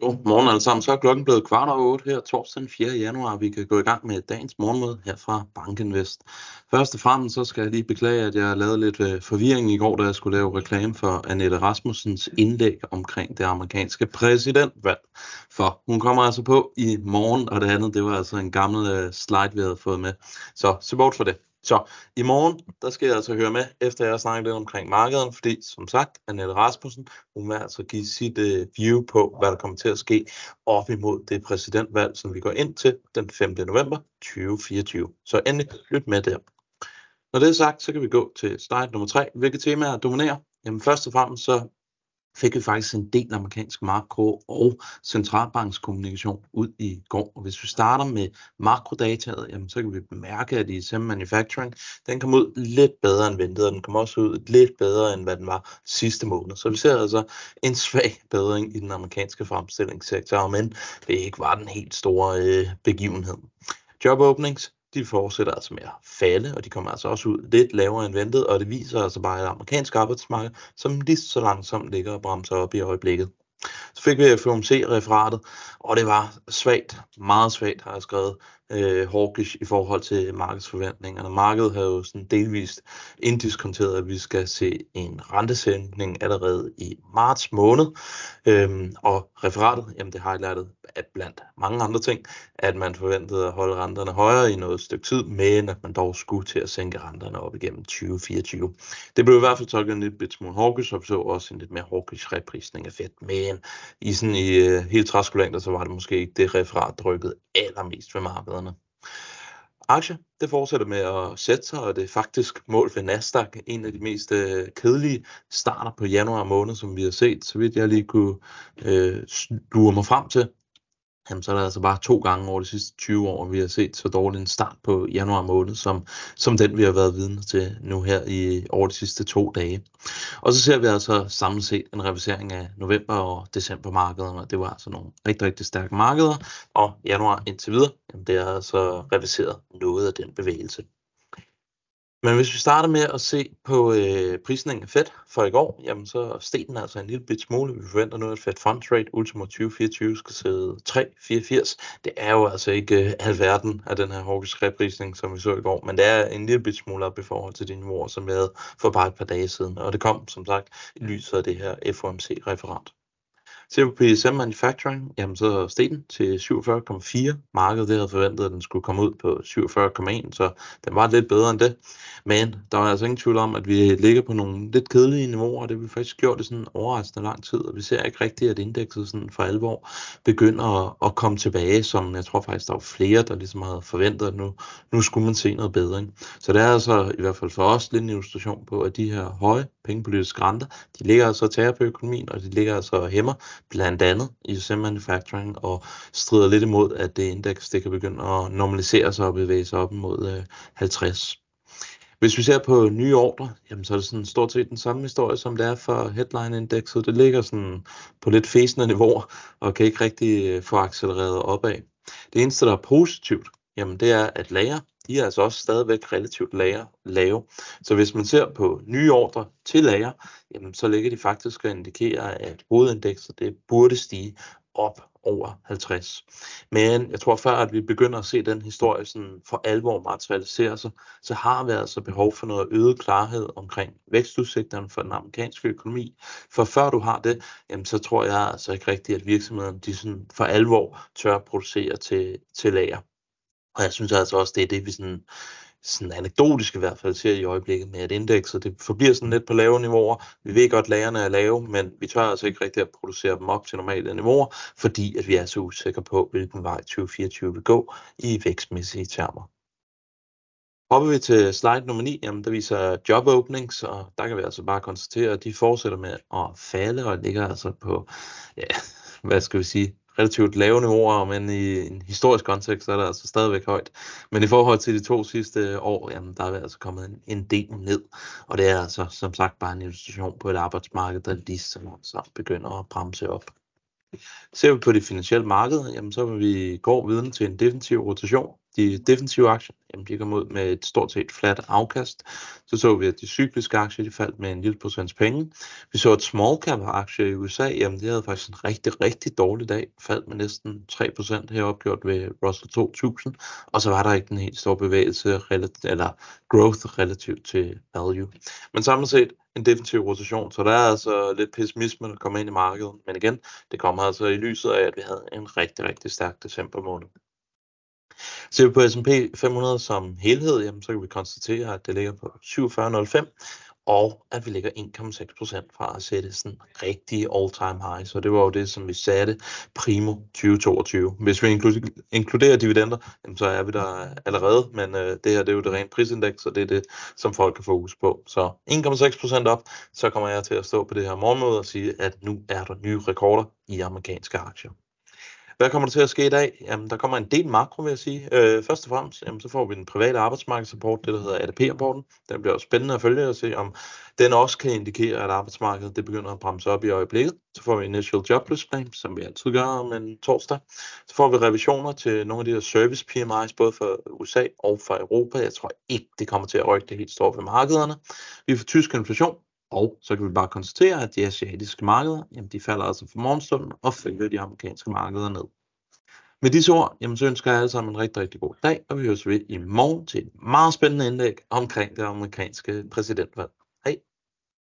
Godmorgen alle sammen. Så er klokken blevet kvart over otte her torsdag den 4. januar. Vi kan gå i gang med dagens morgenmøde her fra Bankinvest. Først og fremmest så skal jeg lige beklage, at jeg lavede lidt øh, forvirring i går, da jeg skulle lave reklame for Annette Rasmussens indlæg omkring det amerikanske præsidentvalg. For hun kommer altså på i morgen, og det andet, det var altså en gammel øh, slide, vi havde fået med. Så se bort for det. Så i morgen, der skal jeg altså høre med, efter jeg har snakket lidt omkring markedet, fordi som sagt, Annette Rasmussen, hun vil altså give sit uh, view på, hvad der kommer til at ske op imod det præsidentvalg, som vi går ind til den 5. november 2024. Så endelig lyt med der. Når det er sagt, så kan vi gå til slide nummer 3. Hvilke temaer dominerer? Jamen først og fremmest så fik vi faktisk en del amerikansk makro og centralbankskommunikation ud i går. Og hvis vi starter med makrodataet, jamen, så kan vi bemærke, at ISM Manufacturing, den kom ud lidt bedre end ventet, og den kom også ud lidt bedre, end hvad den var sidste måned. Så vi ser altså en svag bedring i den amerikanske fremstillingssektor, men det ikke var den helt store øh, begivenhed. Job openings, de fortsætter altså med at falde, og de kommer altså også ud lidt lavere end ventet, og det viser altså bare et amerikansk arbejdsmarked, som lige så langsomt ligger og bremser op i øjeblikket. Så fik vi FOMC-referatet, og det var svagt, meget svagt har jeg skrevet, øh, hawkish i forhold til markedsforventningerne. Markedet har jo sådan delvist indiskonteret, at vi skal se en rentesænkning allerede i marts måned. Øhm, og referatet, jamen det highlightet at blandt mange andre ting, at man forventede at holde renterne højere i noget stykke tid, men at man dog skulle til at sænke renterne op igennem 2024. Det blev i hvert fald tolket en lidt smule hawkish, og vi så også en lidt mere hawkish reprisning af Fed, men i sådan i øh, helt træskolængder, så var det måske ikke det referat, der rykkede allermest ved markederne. Aktier, det fortsætter med at sætte sig, og det er faktisk mål for Nasdaq, en af de mest øh, kedelige starter på januar måned, som vi har set, så vidt jeg lige kunne øh, lure mig frem til jamen, så er der altså bare to gange over de sidste 20 år, vi har set så dårlig en start på januar måned, som, som den vi har været vidne til nu her i over de sidste to dage. Og så ser vi altså samlet set en revisering af november og december markederne, og det var altså nogle rigtig, rigtig stærke markeder, og januar indtil videre, jamen, det er altså reviseret noget af den bevægelse. Men hvis vi starter med at se på øh, prisningen af Fed for i går, jamen så steg den altså en lille bit smule. Vi forventer nu, at Fed Funds Rate ultimo 2024 skal sidde 3,84. Det er jo altså ikke øh, alverden af den her hawkish reprisning, som vi så i går, men det er en lille bit smule op i forhold til de niveauer, som vi havde for bare et par dage siden. Og det kom, som sagt, i lyset af det her FOMC-referat. Ser vi på PSM Manufacturing, jamen så steg den til 47,4. Markedet det havde forventet, at den skulle komme ud på 47,1, så den var lidt bedre end det. Men der er altså ingen tvivl om, at vi ligger på nogle lidt kedelige niveauer, og det har vi faktisk gjort det sådan overraskende lang tid, og vi ser ikke rigtigt, at indekset sådan for alvor begynder at, at komme tilbage, som jeg tror faktisk, der var flere, der ligesom havde forventet, at nu, nu skulle man se noget bedring. Så det er altså i hvert fald for os lidt en illustration på, at de her høje pengepolitiske renter, de ligger altså og tager på økonomien, og de ligger altså og hæmmer blandt andet i SM Manufacturing, og strider lidt imod, at det indeks det kan begynde at normalisere sig og bevæge sig op mod øh, 50. Hvis vi ser på nye ordre, jamen så er det sådan stort set den samme historie, som det er for headline-indekset. Det ligger sådan på lidt fæsende niveauer, og kan ikke rigtig øh, få accelereret opad. Det eneste, der er positivt, jamen det er, at lager, de er altså også stadigvæk relativt lager, lave. Så hvis man ser på nye ordre til lager, jamen så ligger de faktisk og indikerer, at hovedindekset det burde stige op over 50. Men jeg tror før, at vi begynder at se den historie sådan for alvor materialisere sig, så har vi altså behov for noget øget klarhed omkring vækstudsigterne for den amerikanske økonomi. For før du har det, jamen, så tror jeg altså ikke rigtigt, at virksomheden de sådan for alvor tør producere til, til lager. Og jeg synes altså også, det er det, vi sådan sådan anekdotisk i hvert fald ser i øjeblikket med, at indekset det forbliver sådan lidt på lave niveauer. Vi ved godt, at lagerne er lave, men vi tør altså ikke rigtig at producere dem op til normale niveauer, fordi at vi er så usikre på, hvilken vej 2024 vil gå i vækstmæssige termer. Hopper vi til slide nummer 9, jamen der viser job openings, og der kan vi altså bare konstatere, at de fortsætter med at falde, og ligger altså på, ja, hvad skal vi sige, relativt lave niveauer, men i en historisk kontekst er det altså stadigvæk højt. Men i forhold til de to sidste år, jamen, der er vi altså kommet en, en del ned. Og det er altså som sagt bare en illustration på et arbejdsmarked, der lige så langsomt begynder at bremse op. Ser vi på det finansielle marked, jamen så vil vi gå videre til en defensiv rotation. De defensive aktier, jamen de kom ud med et stort set flat afkast. Så så vi, at de cykliske aktier, de faldt med en lille procents penge. Vi så, at small cap aktier i USA, jamen de havde faktisk en rigtig, rigtig dårlig dag. Faldt med næsten 3% her opgjort ved Russell 2000. Og så var der ikke den helt store bevægelse, eller growth relativt til value. Men samlet set, en defensiv rotation, så der er altså lidt pessimisme, der kommer ind i markedet. Men igen, det kommer altså i lyset af, at vi havde en rigtig, rigtig stærk december måned. Ser vi på S&P 500 som helhed, jamen, så kan vi konstatere, at det ligger på 47,05, og at vi ligger 1,6% fra at sætte sådan rigtig all-time high. Så det var jo det, som vi satte primo 2022. Hvis vi inkluderer dividender, jamen, så er vi der allerede, men øh, det her det er jo det rene prisindeks, og det er det, som folk kan fokus på. Så 1,6% op, så kommer jeg til at stå på det her morgenmøde og sige, at nu er der nye rekorder i amerikanske aktier. Hvad kommer der til at ske i dag? Jamen, der kommer en del makro, vil jeg sige. Øh, først og fremmest, jamen, så får vi den private arbejdsmarkedsrapport, det der hedder ADP-rapporten. Den bliver også spændende at følge og se, om den også kan indikere, at arbejdsmarkedet det begynder at bremse op i øjeblikket. Så får vi initial jobless claim, som vi altid gør om en torsdag. Så får vi revisioner til nogle af de her service PMI's, både for USA og for Europa. Jeg tror ikke, det kommer til at rykke det helt stort ved markederne. Vi får tysk inflation, og så kan vi bare konstatere, at de asiatiske markeder, jamen de falder altså for morgenstunden og følger de amerikanske markeder ned. Med disse ord, jamen så ønsker jeg alle sammen en rigtig, rigtig god dag, og vi høres ved i morgen til et meget spændende indlæg omkring det amerikanske præsidentvalg.